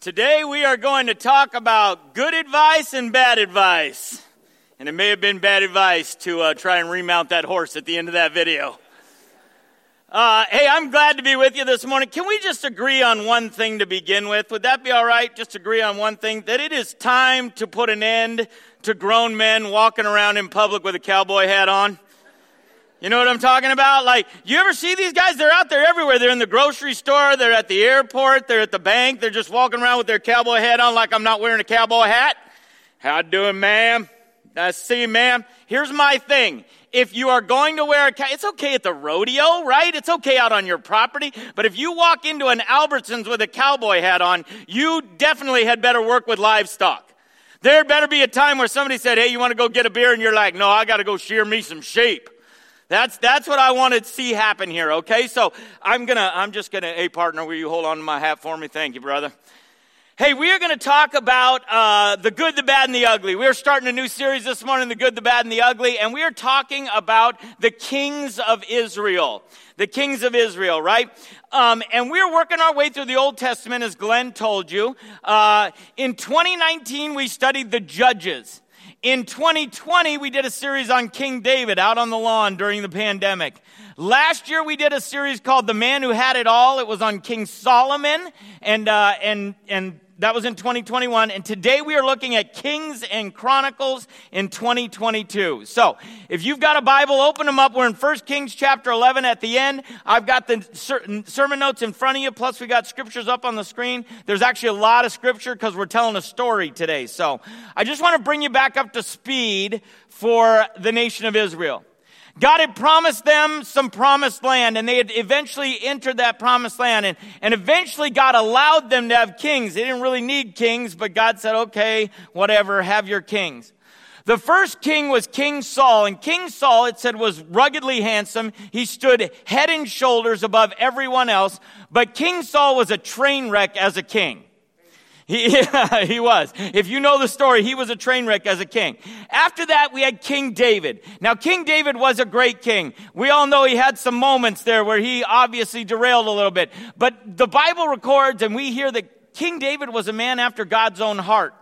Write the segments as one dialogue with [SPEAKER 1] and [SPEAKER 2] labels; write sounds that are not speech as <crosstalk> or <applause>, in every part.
[SPEAKER 1] Today we are going to talk about good advice and bad advice. And it may have been bad advice to uh, try and remount that horse at the end of that video. Uh, hey, I'm glad to be with you this morning. Can we just agree on one thing to begin with? Would that be all right? Just agree on one thing that it is time to put an end to grown men walking around in public with a cowboy hat on. You know what I'm talking about? Like, you ever see these guys? They're out there everywhere. They're in the grocery store, they're at the airport, they're at the bank, they're just walking around with their cowboy hat on like I'm not wearing a cowboy hat. How doing, ma'am? I see, ma'am. Here's my thing. If you are going to wear a it's okay at the rodeo, right? It's okay out on your property. But if you walk into an Albertsons with a cowboy hat on, you definitely had better work with livestock. There better be a time where somebody said, Hey, you want to go get a beer? And you're like, No, I got to go shear me some sheep. That's, that's what I want to see happen here, okay? So I'm gonna, I'm just gonna, hey partner, will you hold on to my hat for me? Thank you, brother. Hey, we are going to talk about uh, the good, the bad, and the ugly. We are starting a new series this morning, The Good, the Bad, and the Ugly, and we are talking about the kings of Israel. The kings of Israel, right? Um, and we're working our way through the Old Testament, as Glenn told you. Uh, in 2019, we studied the Judges. In 2020, we did a series on King David out on the lawn during the pandemic. Last year, we did a series called The Man Who Had It All. It was on King Solomon, and, uh, and, and that was in 2021. And today we are looking at Kings and Chronicles in 2022. So if you've got a Bible, open them up. We're in 1 Kings chapter 11 at the end. I've got the sermon notes in front of you. Plus we got scriptures up on the screen. There's actually a lot of scripture because we're telling a story today. So I just want to bring you back up to speed for the nation of Israel. God had promised them some promised land and they had eventually entered that promised land and, and eventually God allowed them to have kings. They didn't really need kings, but God said, okay, whatever, have your kings. The first king was King Saul, and King Saul, it said, was ruggedly handsome. He stood head and shoulders above everyone else, but King Saul was a train wreck as a king. He, <laughs> yeah, he was. If you know the story, he was a train wreck as a king. After that, we had King David. Now, King David was a great king. We all know he had some moments there where he obviously derailed a little bit. But the Bible records, and we hear that King David was a man after God's own heart.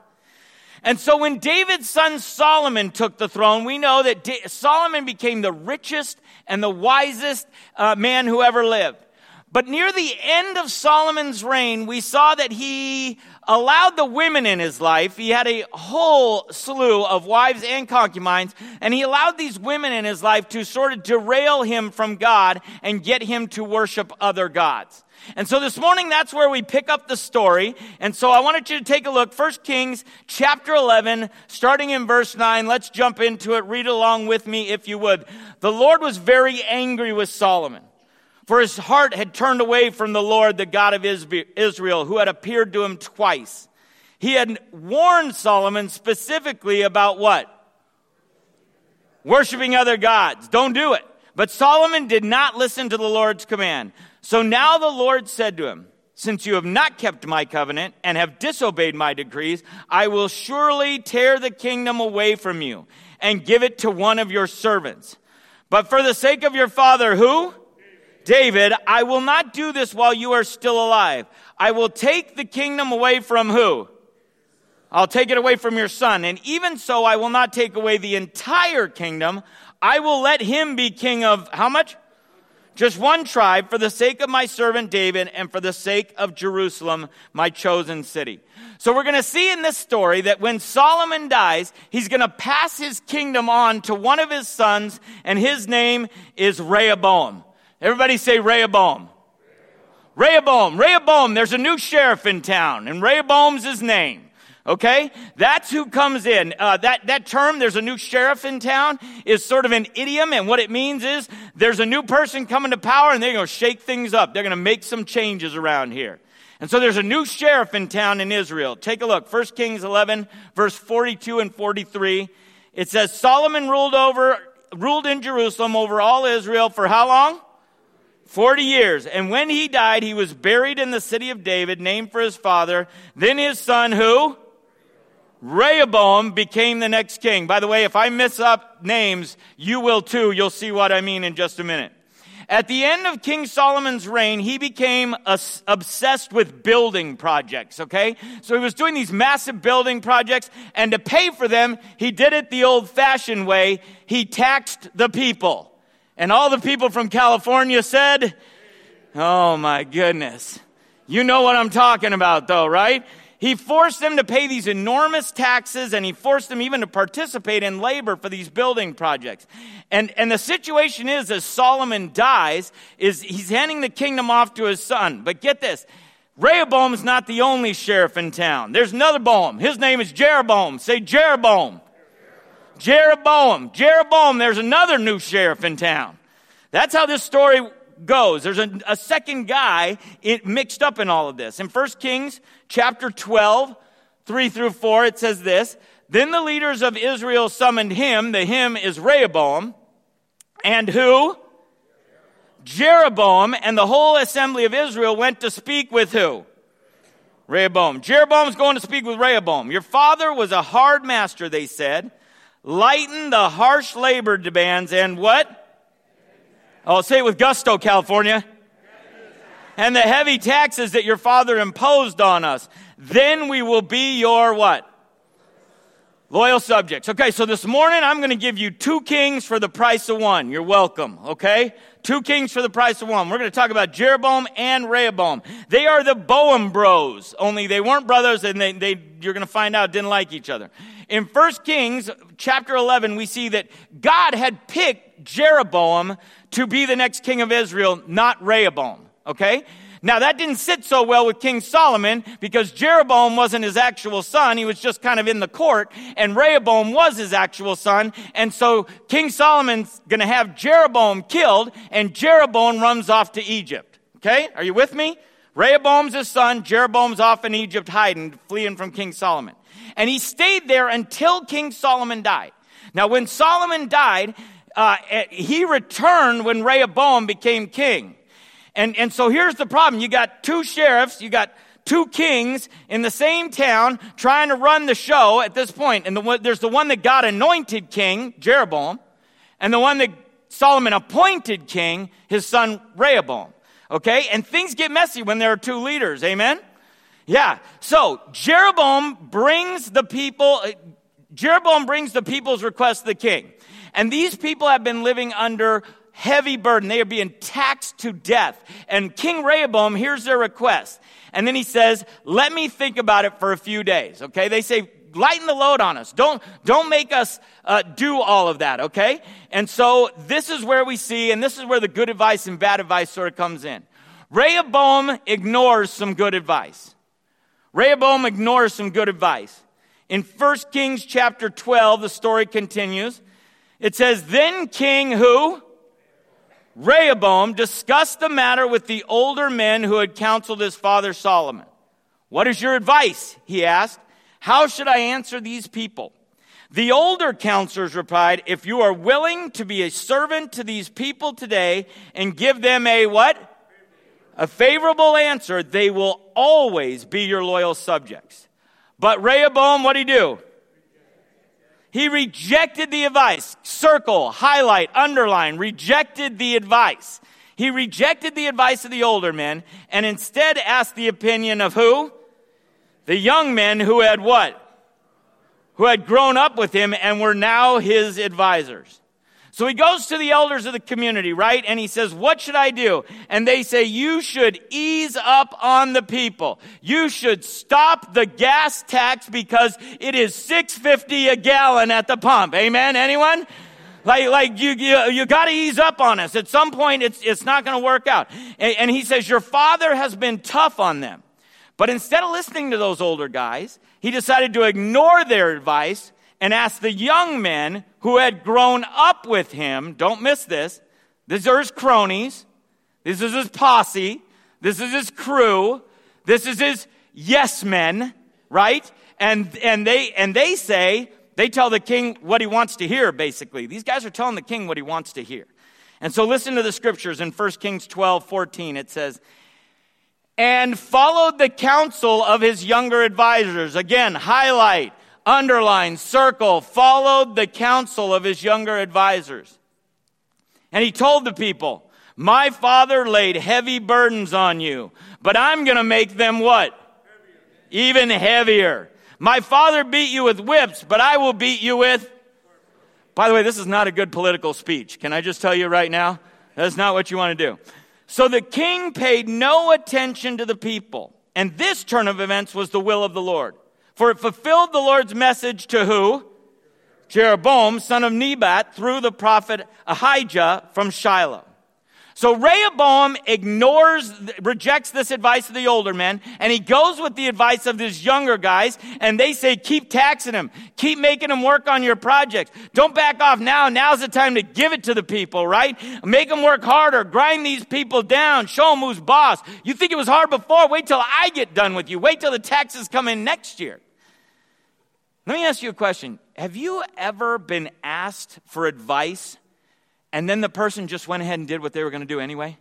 [SPEAKER 1] And so when David's son Solomon took the throne, we know that Solomon became the richest and the wisest uh, man who ever lived. But near the end of Solomon's reign, we saw that he allowed the women in his life. He had a whole slew of wives and concubines, and he allowed these women in his life to sort of derail him from God and get him to worship other gods. And so this morning, that's where we pick up the story. And so I wanted you to take a look. First Kings chapter 11, starting in verse 9. Let's jump into it. Read along with me if you would. The Lord was very angry with Solomon for his heart had turned away from the Lord, the God of Israel, who had appeared to him twice. He had warned Solomon specifically about what? Worshiping other gods. Don't do it. But Solomon did not listen to the Lord's command. So now the Lord said to him, since you have not kept my covenant and have disobeyed my decrees, I will surely tear the kingdom away from you and give it to one of your servants. But for the sake of your father, who? David, I will not do this while you are still alive. I will take the kingdom away from who? I'll take it away from your son. And even so, I will not take away the entire kingdom. I will let him be king of how much? Just one tribe for the sake of my servant David and for the sake of Jerusalem, my chosen city. So we're going to see in this story that when Solomon dies, he's going to pass his kingdom on to one of his sons and his name is Rehoboam. Everybody say Rehoboam. Rehoboam. Rehoboam. There's a new sheriff in town, and Rehoboam's his name. Okay? That's who comes in. Uh, that, that term, there's a new sheriff in town, is sort of an idiom, and what it means is there's a new person coming to power, and they're going to shake things up. They're going to make some changes around here. And so there's a new sheriff in town in Israel. Take a look. 1 Kings 11, verse 42 and 43. It says, Solomon ruled over, ruled in Jerusalem over all Israel for how long? 40 years. And when he died, he was buried in the city of David, named for his father. Then his son, who? Rehoboam became the next king. By the way, if I mess up names, you will too. You'll see what I mean in just a minute. At the end of King Solomon's reign, he became obsessed with building projects, okay? So he was doing these massive building projects, and to pay for them, he did it the old fashioned way. He taxed the people. And all the people from California said, Oh my goodness. You know what I'm talking about, though, right? He forced them to pay these enormous taxes and he forced them even to participate in labor for these building projects. And, and the situation is, as Solomon dies, is he's handing the kingdom off to his son. But get this. Rehoboam's not the only sheriff in town. There's another Boam. His name is Jeroboam. Say Jeroboam. Jeroboam. Jeroboam. There's another new sheriff in town. That's how this story goes. There's a, a second guy it, mixed up in all of this. In 1 Kings chapter 12, 3 through 4, it says this. Then the leaders of Israel summoned him. The him is Rehoboam. And who? Jeroboam and the whole assembly of Israel went to speak with who? Rehoboam. Jeroboam's going to speak with Rehoboam. Your father was a hard master, they said. Lighten the harsh labor demands and what? Oh, say it with gusto, California. And the heavy taxes that your father imposed on us. Then we will be your what? Loyal subjects. Okay, so this morning I'm going to give you two kings for the price of one. You're welcome, okay? Two kings for the price of one. We're going to talk about Jeroboam and Rehoboam. They are the Boam bros, only they weren't brothers and they, they you're going to find out didn't like each other. In 1 Kings chapter 11, we see that God had picked Jeroboam to be the next king of Israel, not Rehoboam. Okay? Now that didn't sit so well with King Solomon because Jeroboam wasn't his actual son. He was just kind of in the court and Rehoboam was his actual son. And so King Solomon's going to have Jeroboam killed and Jeroboam runs off to Egypt. Okay? Are you with me? Rehoboam's his son. Jeroboam's off in Egypt hiding, fleeing from King Solomon. And he stayed there until King Solomon died. Now when Solomon died, uh, eh, he returned when Rehoboam became king. And, and so here's the problem. You got two sheriffs, you got two kings in the same town trying to run the show at this point. And the, there's the one that God anointed king, Jeroboam, and the one that Solomon appointed king, his son Rehoboam. Okay? And things get messy when there are two leaders. Amen? Yeah. So Jeroboam brings the people, uh, Jeroboam brings the people's request to the king. And these people have been living under heavy burden. They are being taxed to death. And King Rehoboam hears their request. And then he says, let me think about it for a few days. Okay. They say, lighten the load on us. Don't, don't make us uh, do all of that. Okay. And so this is where we see, and this is where the good advice and bad advice sort of comes in. Rehoboam ignores some good advice. Rehoboam ignores some good advice. In 1 Kings chapter 12, the story continues. It says, Then King who? Rehoboam discussed the matter with the older men who had counseled his father Solomon. What is your advice? He asked. How should I answer these people? The older counselors replied, If you are willing to be a servant to these people today and give them a what? A favorable answer, they will always be your loyal subjects. But Rehoboam, what did he do? He rejected the advice. Circle, highlight, underline, rejected the advice. He rejected the advice of the older men and instead asked the opinion of who? The young men who had what? Who had grown up with him and were now his advisors. So he goes to the elders of the community, right? And he says, what should I do? And they say, you should ease up on the people. You should stop the gas tax because it is 650 a gallon at the pump. Amen? Anyone? Like, like you, you, you gotta ease up on us. At some point, it's, it's not gonna work out. And, and he says, your father has been tough on them. But instead of listening to those older guys, he decided to ignore their advice and ask the young men who had grown up with him, don't miss this, these are his cronies, this is his posse, this is his crew, this is his yes men, right? And, and they, and they say, they tell the king what he wants to hear, basically. These guys are telling the king what he wants to hear. And so listen to the scriptures in 1 Kings 12, 14. It says, and followed the counsel of his younger advisors. Again, highlight underline, circle, followed the counsel of his younger advisors. And he told the people, My father laid heavy burdens on you, but I'm going to make them what? Even heavier. My father beat you with whips, but I will beat you with. By the way, this is not a good political speech. Can I just tell you right now? That's not what you want to do. So the king paid no attention to the people. And this turn of events was the will of the Lord. For it fulfilled the Lord's message to who? Jeroboam, son of Nebat, through the prophet Ahijah from Shiloh. So Rehoboam ignores, rejects this advice of the older men, and he goes with the advice of these younger guys, and they say, keep taxing him. Keep making him work on your projects. Don't back off now. Now's the time to give it to the people, right? Make them work harder. Grind these people down. Show them who's boss. You think it was hard before? Wait till I get done with you. Wait till the taxes come in next year. Let me ask you a question. Have you ever been asked for advice and then the person just went ahead and did what they were going to do anyway?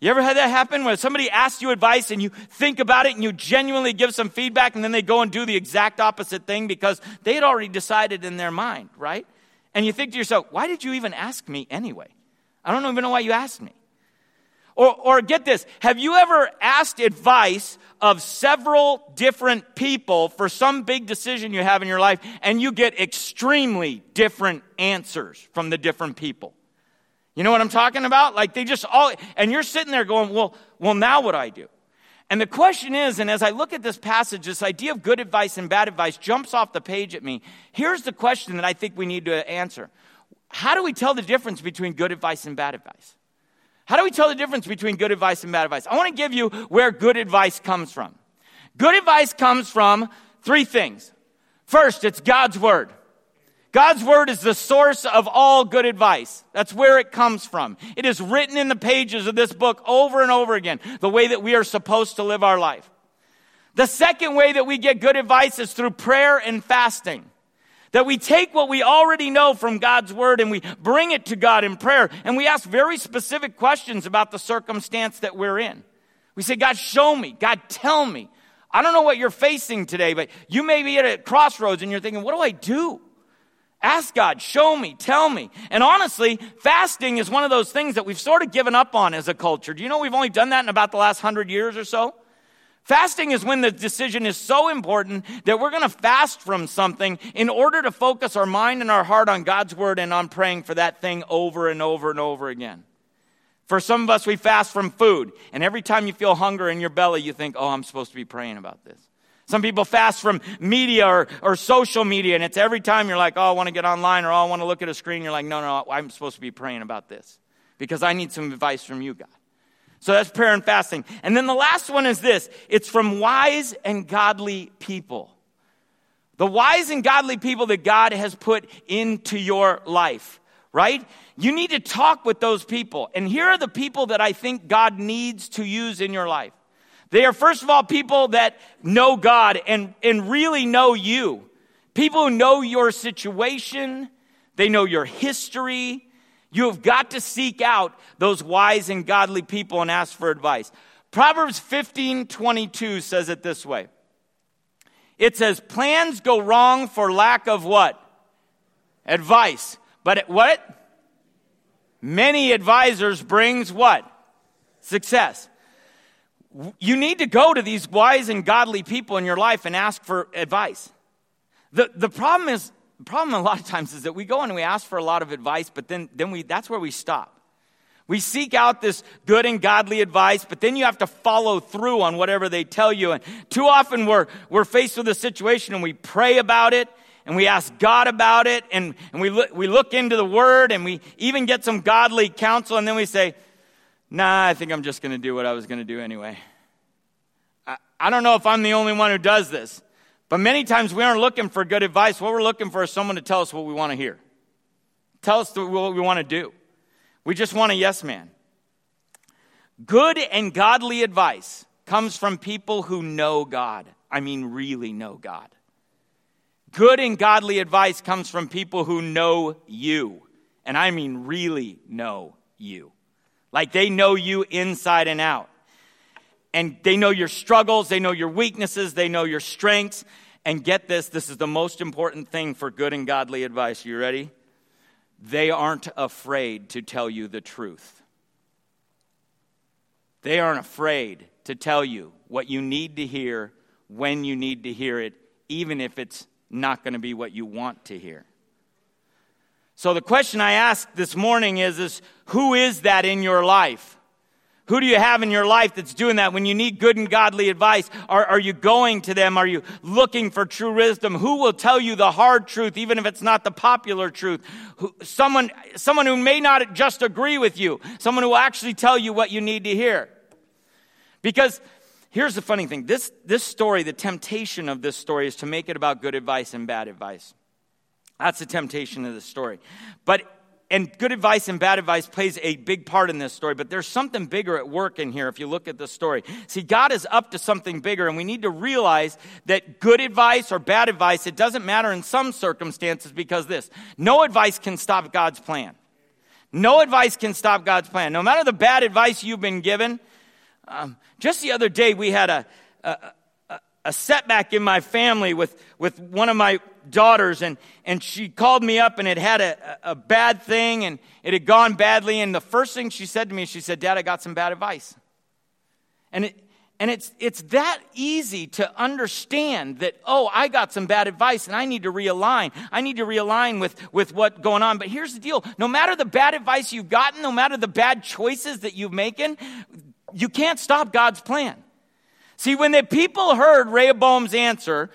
[SPEAKER 1] You ever had that happen where somebody asks you advice and you think about it and you genuinely give some feedback and then they go and do the exact opposite thing because they had already decided in their mind, right? And you think to yourself, why did you even ask me anyway? I don't even know why you asked me. Or, or get this, have you ever asked advice of several different people for some big decision you have in your life and you get extremely different answers from the different people? You know what I'm talking about? Like they just all, and you're sitting there going, well, well, now what do I do? And the question is, and as I look at this passage, this idea of good advice and bad advice jumps off the page at me. Here's the question that I think we need to answer. How do we tell the difference between good advice and bad advice? How do we tell the difference between good advice and bad advice? I want to give you where good advice comes from. Good advice comes from three things. First, it's God's Word. God's Word is the source of all good advice. That's where it comes from. It is written in the pages of this book over and over again, the way that we are supposed to live our life. The second way that we get good advice is through prayer and fasting. That we take what we already know from God's word and we bring it to God in prayer and we ask very specific questions about the circumstance that we're in. We say, God, show me. God, tell me. I don't know what you're facing today, but you may be at a crossroads and you're thinking, what do I do? Ask God, show me, tell me. And honestly, fasting is one of those things that we've sort of given up on as a culture. Do you know we've only done that in about the last hundred years or so? Fasting is when the decision is so important that we're going to fast from something in order to focus our mind and our heart on God's word and on praying for that thing over and over and over again. For some of us, we fast from food, and every time you feel hunger in your belly, you think, oh, I'm supposed to be praying about this. Some people fast from media or, or social media, and it's every time you're like, oh, I want to get online or oh, I want to look at a screen, you're like, no, no, I'm supposed to be praying about this because I need some advice from you, God. So that's prayer and fasting. And then the last one is this it's from wise and godly people. The wise and godly people that God has put into your life, right? You need to talk with those people. And here are the people that I think God needs to use in your life. They are, first of all, people that know God and, and really know you. People who know your situation, they know your history, you have got to seek out those wise and godly people and ask for advice. Proverbs 15 22 says it this way It says, Plans go wrong for lack of what? Advice. But what? Many advisors brings what? Success. You need to go to these wise and godly people in your life and ask for advice. The, the problem is, the problem a lot of times is that we go and we ask for a lot of advice, but then, then we, that's where we stop. We seek out this good and godly advice, but then you have to follow through on whatever they tell you. And too often we're, we're faced with a situation and we pray about it and we ask God about it and, and we, look, we look into the word and we even get some godly counsel and then we say, nah, I think I'm just going to do what I was going to do anyway. I, I don't know if I'm the only one who does this. But many times we aren't looking for good advice. What we're looking for is someone to tell us what we want to hear. Tell us what we want to do. We just want a yes man. Good and godly advice comes from people who know God. I mean, really know God. Good and godly advice comes from people who know you. And I mean, really know you. Like they know you inside and out and they know your struggles, they know your weaknesses, they know your strengths. And get this this is the most important thing for good and godly advice. You ready? They aren't afraid to tell you the truth. They aren't afraid to tell you what you need to hear when you need to hear it, even if it's not going to be what you want to hear. So the question I ask this morning is, is who is that in your life? Who do you have in your life that's doing that when you need good and godly advice? Are, are you going to them? Are you looking for true wisdom? Who will tell you the hard truth, even if it's not the popular truth? Who, someone, someone who may not just agree with you. Someone who will actually tell you what you need to hear. Because here's the funny thing. This, this story, the temptation of this story is to make it about good advice and bad advice. That's the temptation of the story. But and good advice and bad advice plays a big part in this story, but there's something bigger at work in here if you look at the story. See, God is up to something bigger, and we need to realize that good advice or bad advice, it doesn't matter in some circumstances because this no advice can stop God's plan. No advice can stop God's plan. No matter the bad advice you've been given, um, just the other day we had a, a, a setback in my family with, with one of my daughters, and, and she called me up and it had a, a bad thing and it had gone badly. And the first thing she said to me, she said, Dad, I got some bad advice. And, it, and it's, it's that easy to understand that, oh, I got some bad advice and I need to realign. I need to realign with, with what's going on. But here's the deal no matter the bad advice you've gotten, no matter the bad choices that you've making, you can't stop God's plan. See, when the people heard Rehoboam's answer,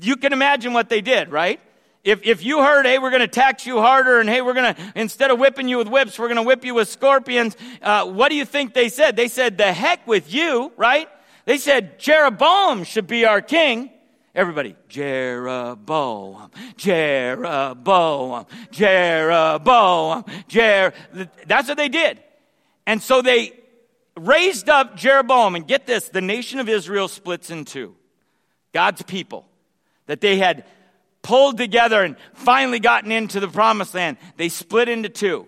[SPEAKER 1] you can imagine what they did, right? If, if you heard, hey, we're going to tax you harder, and hey, we're going to, instead of whipping you with whips, we're going to whip you with scorpions, uh, what do you think they said? They said, the heck with you, right? They said, Jeroboam should be our king. Everybody, Jeroboam, Jeroboam, Jeroboam, Jer. That's what they did. And so they raised up Jeroboam, and get this the nation of Israel splits in two. God's people that they had pulled together and finally gotten into the promised land, they split into two.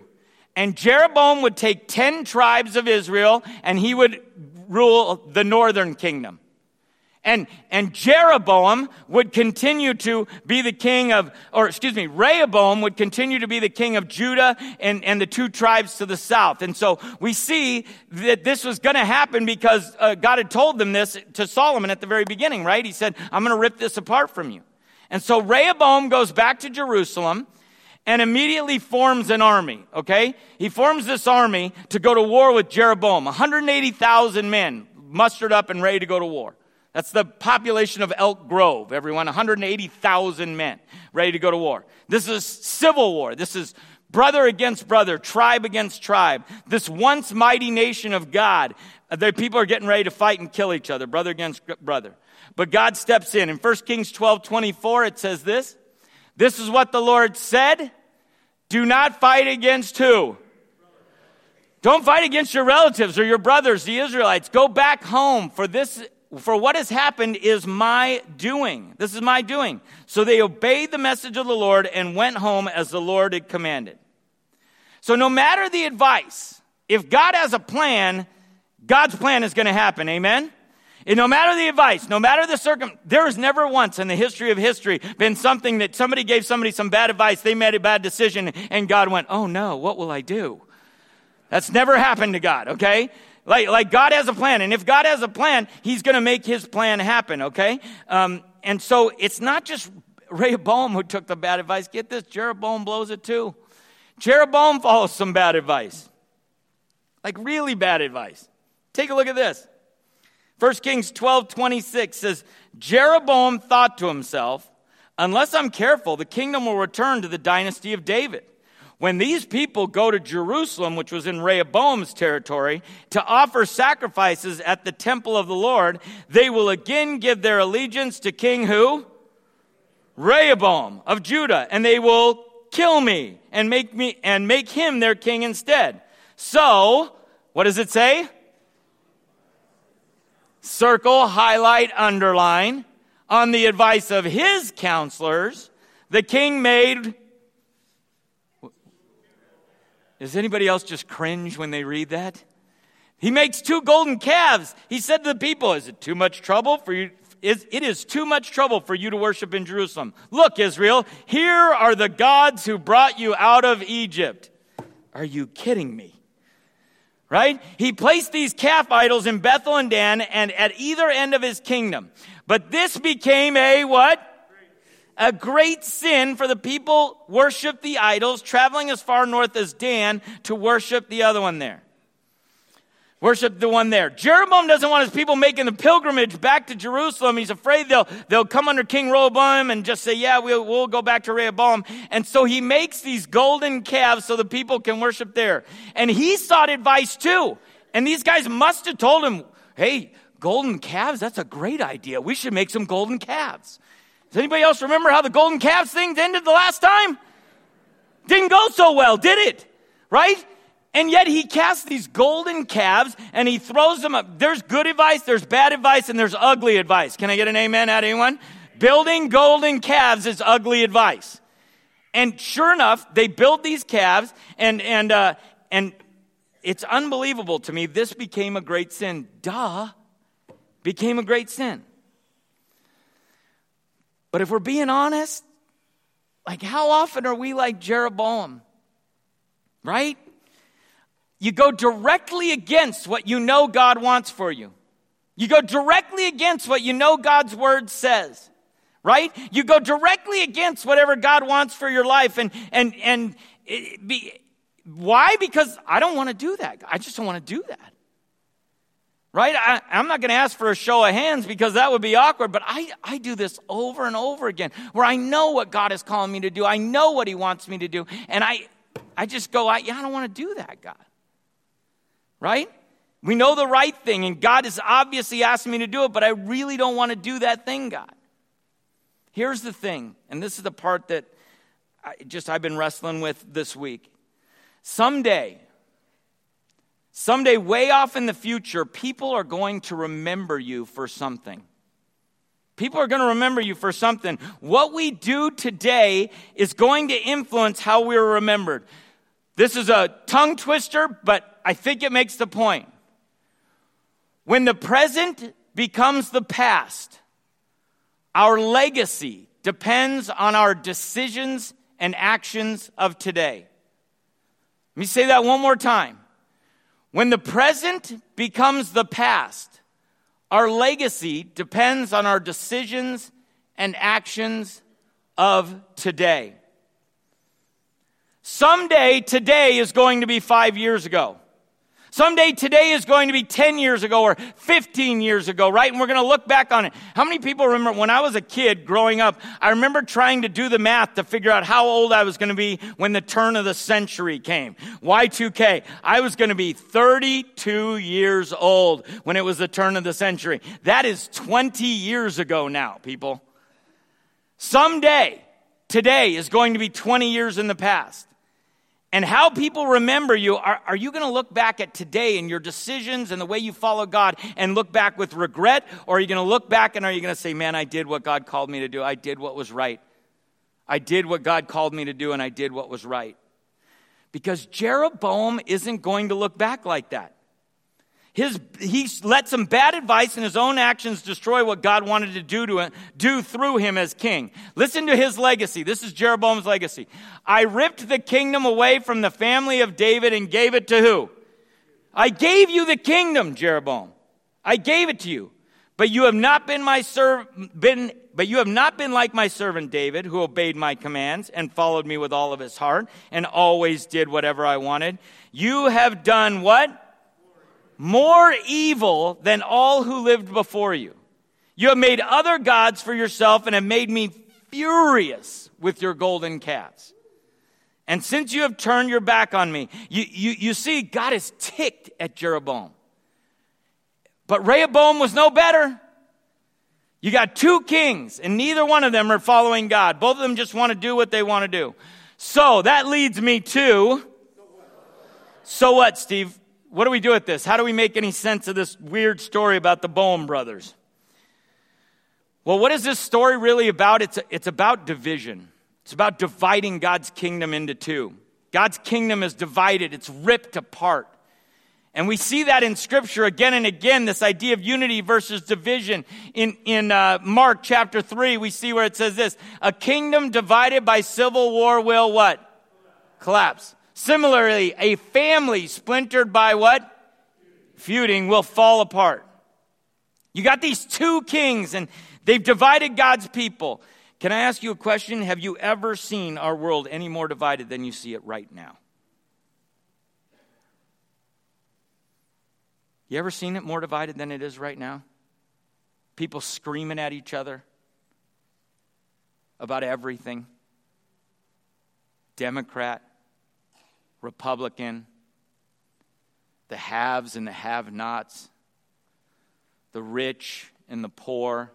[SPEAKER 1] And Jeroboam would take 10 tribes of Israel and he would rule the northern kingdom. And, and Jeroboam would continue to be the king of, or excuse me, Rehoboam would continue to be the king of Judah and, and the two tribes to the south. And so we see that this was going to happen because uh, God had told them this to Solomon at the very beginning, right? He said, I'm going to rip this apart from you. And so Rehoboam goes back to Jerusalem and immediately forms an army, okay? He forms this army to go to war with Jeroboam. 180,000 men mustered up and ready to go to war. That's the population of Elk Grove, everyone. 180,000 men ready to go to war. This is civil war. This is brother against brother, tribe against tribe. This once mighty nation of God, uh, the people are getting ready to fight and kill each other, brother against brother. But God steps in. In 1 Kings 12 24, it says this This is what the Lord said Do not fight against who? Don't fight against your relatives or your brothers, the Israelites. Go back home, for this for what has happened is my doing. This is my doing. So they obeyed the message of the Lord and went home as the Lord had commanded. So no matter the advice, if God has a plan, God's plan is going to happen. Amen? And no matter the advice, no matter the circum, there has never once in the history of history been something that somebody gave somebody some bad advice, they made a bad decision, and God went, oh no, what will I do? That's never happened to God, okay? Like, like God has a plan. And if God has a plan, He's going to make His plan happen, okay? Um, and so it's not just Rehoboam who took the bad advice. Get this, Jeroboam blows it too. Jeroboam follows some bad advice. Like really bad advice. Take a look at this. 1 Kings 12 26 says, Jeroboam thought to himself, unless I'm careful, the kingdom will return to the dynasty of David. When these people go to Jerusalem, which was in Rehoboam's territory, to offer sacrifices at the temple of the Lord, they will again give their allegiance to King who? Rehoboam of Judah, and they will kill me and make me and make him their king instead. So, what does it say? Circle, highlight, underline. On the advice of his counselors, the king made does anybody else just cringe when they read that? He makes two golden calves. He said to the people, Is it too much trouble for you? Is, it is too much trouble for you to worship in Jerusalem. Look, Israel, here are the gods who brought you out of Egypt. Are you kidding me? Right? He placed these calf idols in Bethel and Dan and at either end of his kingdom. But this became a what? A great sin for the people worship the idols, traveling as far north as Dan to worship the other one there. Worship the one there. Jeroboam doesn't want his people making the pilgrimage back to Jerusalem. He's afraid they'll, they'll come under King Rehoboam and just say, yeah, we'll, we'll go back to Rehoboam. And so he makes these golden calves so the people can worship there. And he sought advice too. And these guys must have told him, hey, golden calves, that's a great idea. We should make some golden calves. Does anybody else remember how the golden calves thing ended the last time? Didn't go so well, did it? Right? And yet he casts these golden calves and he throws them up. There's good advice, there's bad advice, and there's ugly advice. Can I get an amen at anyone? Building golden calves is ugly advice. And sure enough, they build these calves and, and, uh, and it's unbelievable to me. This became a great sin. Duh. Became a great sin. But if we're being honest, like how often are we like Jeroboam? Right? You go directly against what you know God wants for you. You go directly against what you know God's word says. Right? You go directly against whatever God wants for your life and and and be, why? Because I don't want to do that. I just don't want to do that. Right? I, am not going to ask for a show of hands because that would be awkward, but I, I do this over and over again where I know what God is calling me to do. I know what He wants me to do. And I, I just go, I, yeah, I don't want to do that, God right? We know the right thing, and God is obviously asking me to do it, but I really don't want to do that thing, God. Here's the thing, and this is the part that I just I've been wrestling with this week. Someday, someday, way off in the future, people are going to remember you for something. People are going to remember you for something. What we do today is going to influence how we're remembered. This is a tongue twister, but I think it makes the point. When the present becomes the past, our legacy depends on our decisions and actions of today. Let me say that one more time. When the present becomes the past, our legacy depends on our decisions and actions of today. Someday today is going to be five years ago. Someday today is going to be 10 years ago or 15 years ago, right? And we're going to look back on it. How many people remember when I was a kid growing up, I remember trying to do the math to figure out how old I was going to be when the turn of the century came. Y2K. I was going to be 32 years old when it was the turn of the century. That is 20 years ago now, people. Someday, today is going to be 20 years in the past and how people remember you, are, are you going to look back at today and your decisions and the way you follow God and look back with regret? Or are you going to look back and are you going to say, man, I did what God called me to do? I did what was right. I did what God called me to do and I did what was right. Because Jeroboam isn't going to look back like that. His, he let some bad advice and his own actions destroy what God wanted to do to do through him as king. Listen to his legacy. This is Jeroboam's legacy. I ripped the kingdom away from the family of David and gave it to who? I gave you the kingdom, Jeroboam. I gave it to you. But you have not been my serv- been but you have not been like my servant David, who obeyed my commands and followed me with all of his heart and always did whatever I wanted. You have done what? More evil than all who lived before you. You have made other gods for yourself and have made me furious with your golden calves. And since you have turned your back on me, you, you, you see, God is ticked at Jeroboam. But Rehoboam was no better. You got two kings, and neither one of them are following God. Both of them just want to do what they want to do. So that leads me to. So what, Steve? What do we do with this? How do we make any sense of this weird story about the Boam brothers? Well, what is this story really about? It's, it's about division. It's about dividing God's kingdom into two. God's kingdom is divided, it's ripped apart. And we see that in Scripture again and again, this idea of unity versus division. In, in uh, Mark chapter 3, we see where it says this A kingdom divided by civil war will what? Collapse. Similarly, a family splintered by what? feuding will fall apart. You got these two kings, and they've divided God's people. Can I ask you a question? Have you ever seen our world any more divided than you see it right now? You ever seen it more divided than it is right now? People screaming at each other about everything Democrat, Republican, the haves and the have nots, the rich and the poor,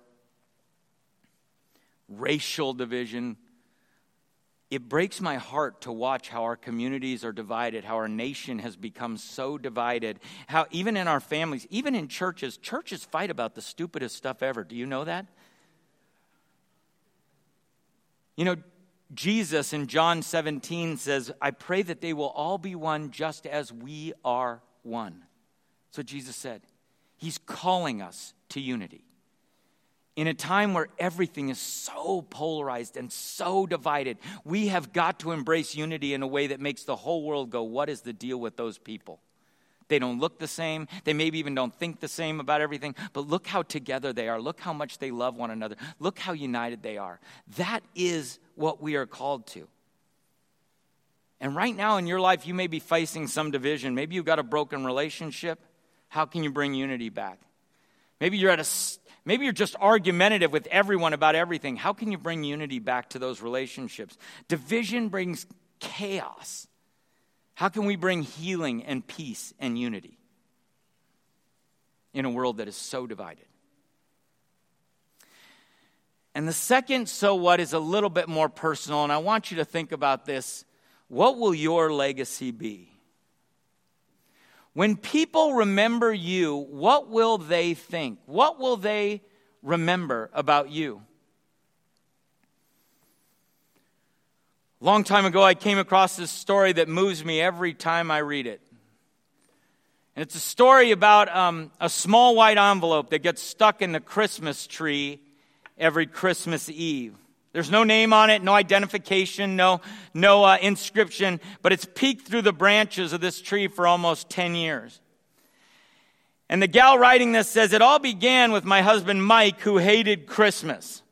[SPEAKER 1] racial division. It breaks my heart to watch how our communities are divided, how our nation has become so divided, how even in our families, even in churches, churches fight about the stupidest stuff ever. Do you know that? You know, Jesus in John 17 says, I pray that they will all be one just as we are one. So Jesus said. He's calling us to unity. In a time where everything is so polarized and so divided, we have got to embrace unity in a way that makes the whole world go, What is the deal with those people? They don't look the same. They maybe even don't think the same about everything. But look how together they are. Look how much they love one another. Look how united they are. That is what we are called to. And right now in your life, you may be facing some division. Maybe you've got a broken relationship. How can you bring unity back? Maybe you're at a maybe you're just argumentative with everyone about everything. How can you bring unity back to those relationships? Division brings chaos. How can we bring healing and peace and unity in a world that is so divided? And the second so what is a little bit more personal, and I want you to think about this. What will your legacy be? When people remember you, what will they think? What will they remember about you? A long time ago, I came across this story that moves me every time I read it. And it's a story about um, a small white envelope that gets stuck in the Christmas tree every Christmas Eve. There's no name on it, no identification, no, no uh, inscription, but it's peeked through the branches of this tree for almost 10 years. And the gal writing this says, It all began with my husband Mike, who hated Christmas.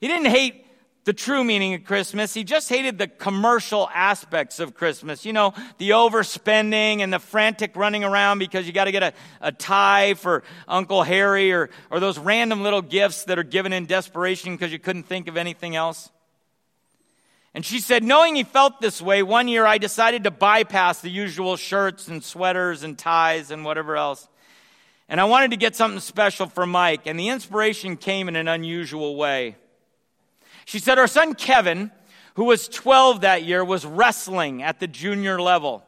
[SPEAKER 1] He didn't hate the true meaning of Christmas. He just hated the commercial aspects of Christmas. You know, the overspending and the frantic running around because you got to get a, a tie for Uncle Harry or, or those random little gifts that are given in desperation because you couldn't think of anything else. And she said, knowing he felt this way, one year I decided to bypass the usual shirts and sweaters and ties and whatever else. And I wanted to get something special for Mike. And the inspiration came in an unusual way. She said her son Kevin, who was 12 that year, was wrestling at the junior level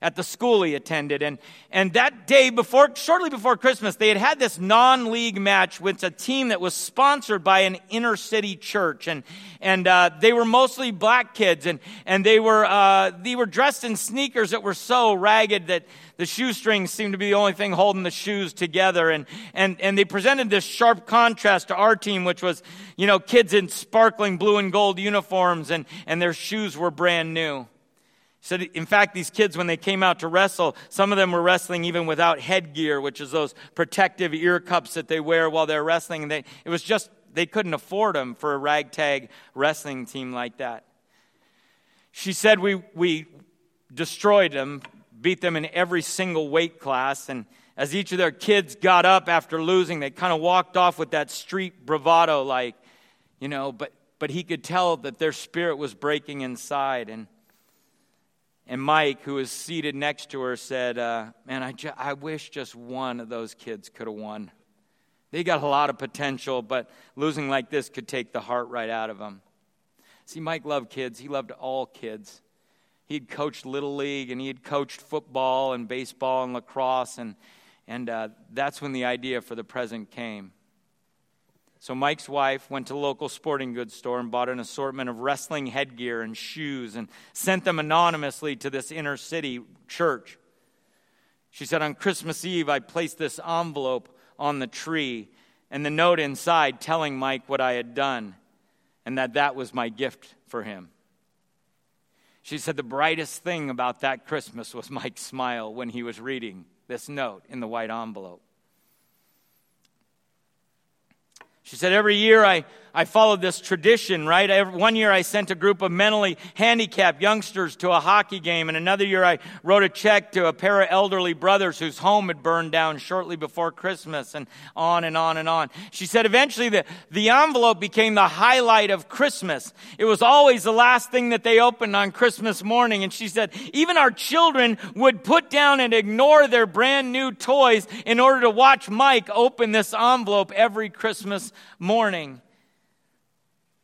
[SPEAKER 1] at the school he attended. And, and that day before, shortly before Christmas, they had had this non-league match with a team that was sponsored by an inner city church. And, and, uh, they were mostly black kids and, and they were, uh, they were dressed in sneakers that were so ragged that the shoestrings seemed to be the only thing holding the shoes together. And, and, and they presented this sharp contrast to our team, which was, you know, kids in sparkling blue and gold uniforms and, and their shoes were brand new. Said, in fact, these kids, when they came out to wrestle, some of them were wrestling even without headgear, which is those protective ear cups that they wear while they're wrestling. And they, it was just, they couldn't afford them for a ragtag wrestling team like that. She said, we, we destroyed them beat them in every single weight class. And as each of their kids got up after losing, they kind of walked off with that street bravado, like, you know, but, but he could tell that their spirit was breaking inside. And, and Mike, who was seated next to her, said, uh, Man, I, ju- I wish just one of those kids could have won. They got a lot of potential, but losing like this could take the heart right out of them. See, Mike loved kids. He loved all kids he had coached little league and he had coached football and baseball and lacrosse and and uh, that's when the idea for the present came so mike's wife went to a local sporting goods store and bought an assortment of wrestling headgear and shoes and sent them anonymously to this inner city church she said on christmas eve i placed this envelope on the tree and the note inside telling mike what i had done and that that was my gift for him she said the brightest thing about that Christmas was Mike's smile when he was reading this note in the white envelope. She said, Every year I, I followed this tradition, right? One year I sent a group of mentally handicapped youngsters to a hockey game, and another year I wrote a check to a pair of elderly brothers whose home had burned down shortly before Christmas, and on and on and on. She said, Eventually the, the envelope became the highlight of Christmas. It was always the last thing that they opened on Christmas morning, and she said, Even our children would put down and ignore their brand new toys in order to watch Mike open this envelope every Christmas morning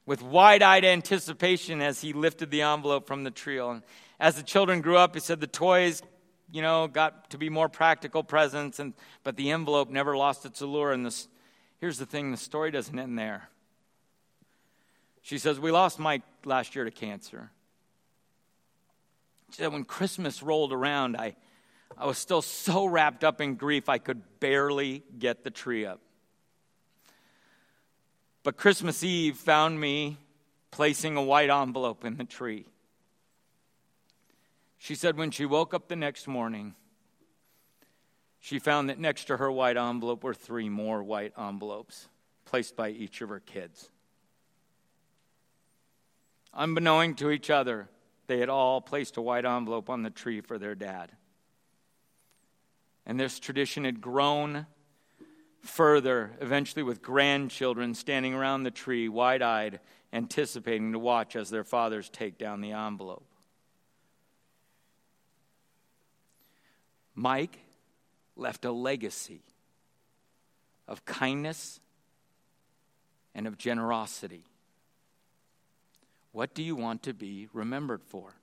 [SPEAKER 1] with wide eyed anticipation as he lifted the envelope from the tree. And as the children grew up, he said the toys, you know, got to be more practical presents, and, but the envelope never lost its allure. And this, here's the thing the story doesn't end there. She says, We lost Mike last year to cancer. She said, When Christmas rolled around, I, I was still so wrapped up in grief, I could barely get the tree up. But Christmas Eve found me placing a white envelope in the tree. She said when she woke up the next morning, she found that next to her white envelope were three more white envelopes placed by each of her kids. Unbeknown to each other, they had all placed a white envelope on the tree for their dad. And this tradition had grown further, eventually with grandchildren standing around the tree, wide eyed, anticipating to watch as their fathers take down the envelope. Mike left a legacy of kindness and of generosity. What do you want to be remembered for?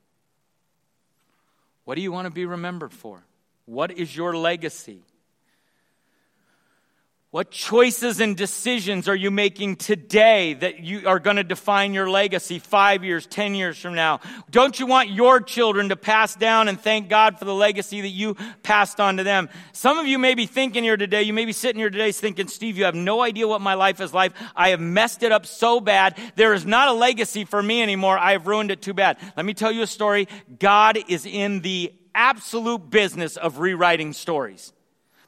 [SPEAKER 1] What do you want to be remembered for? What is your legacy? What choices and decisions are you making today that you are going to define your legacy five years, ten years from now? Don't you want your children to pass down and thank God for the legacy that you passed on to them? Some of you may be thinking here today, you may be sitting here today thinking, Steve, you have no idea what my life is like. I have messed it up so bad. There is not a legacy for me anymore. I have ruined it too bad. Let me tell you a story. God is in the absolute business of rewriting stories.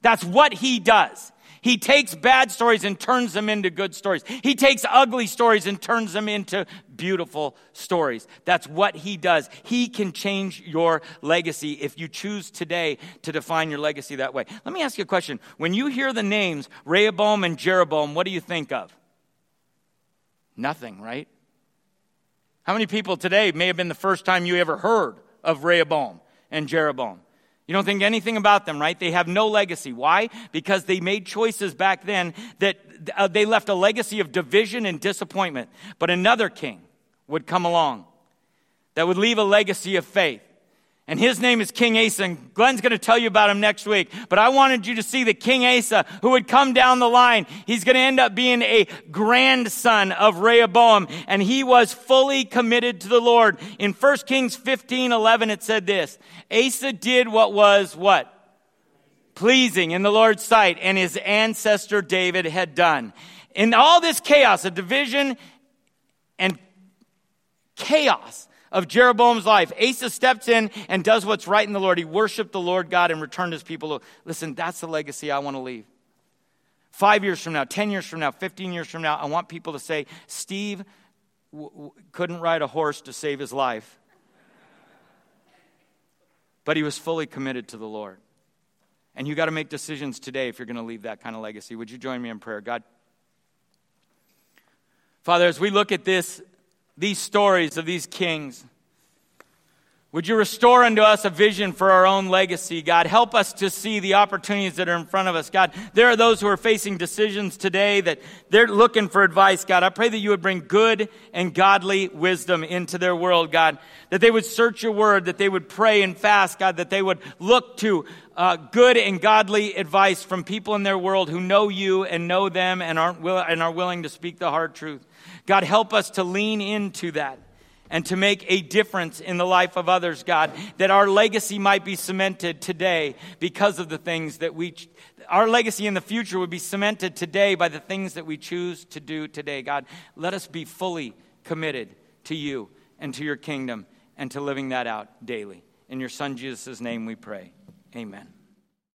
[SPEAKER 1] That's what he does. He takes bad stories and turns them into good stories. He takes ugly stories and turns them into beautiful stories. That's what he does. He can change your legacy if you choose today to define your legacy that way. Let me ask you a question. When you hear the names Rehoboam and Jeroboam, what do you think of? Nothing, right? How many people today may have been the first time you ever heard of Rehoboam and Jeroboam? You don't think anything about them, right? They have no legacy. Why? Because they made choices back then that uh, they left a legacy of division and disappointment. But another king would come along that would leave a legacy of faith. And his name is King Asa, and Glenn's going to tell you about him next week. But I wanted you to see that King Asa who would come down the line. He's going to end up being a grandson of Rehoboam, and he was fully committed to the Lord. In 1 Kings 15, 11, it said this, Asa did what was what? Pleasing in the Lord's sight, and his ancestor David had done. In all this chaos a division and chaos, of Jeroboam's life. Asa steps in and does what's right in the Lord. He worshiped the Lord God and returned his people. Listen, that's the legacy I want to leave. Five years from now, 10 years from now, 15 years from now, I want people to say, Steve w- w- couldn't ride a horse to save his life, but he was fully committed to the Lord. And you got to make decisions today if you're going to leave that kind of legacy. Would you join me in prayer? God, Father, as we look at this these stories of these kings. Would you restore unto us a vision for our own legacy, God? Help us to see the opportunities that are in front of us, God. There are those who are facing decisions today that they're looking for advice, God. I pray that you would bring good and godly wisdom into their world, God. That they would search your word, that they would pray and fast, God. That they would look to uh, good and godly advice from people in their world who know you and know them and, aren't will- and are willing to speak the hard truth. God, help us to lean into that and to make a difference in the life of others, God, that our legacy might be cemented today because of the things that we, our legacy in the future would be cemented today by the things that we choose to do today. God, let us be fully committed to you and to your kingdom and to living that out daily. In your Son Jesus' name we pray. Amen.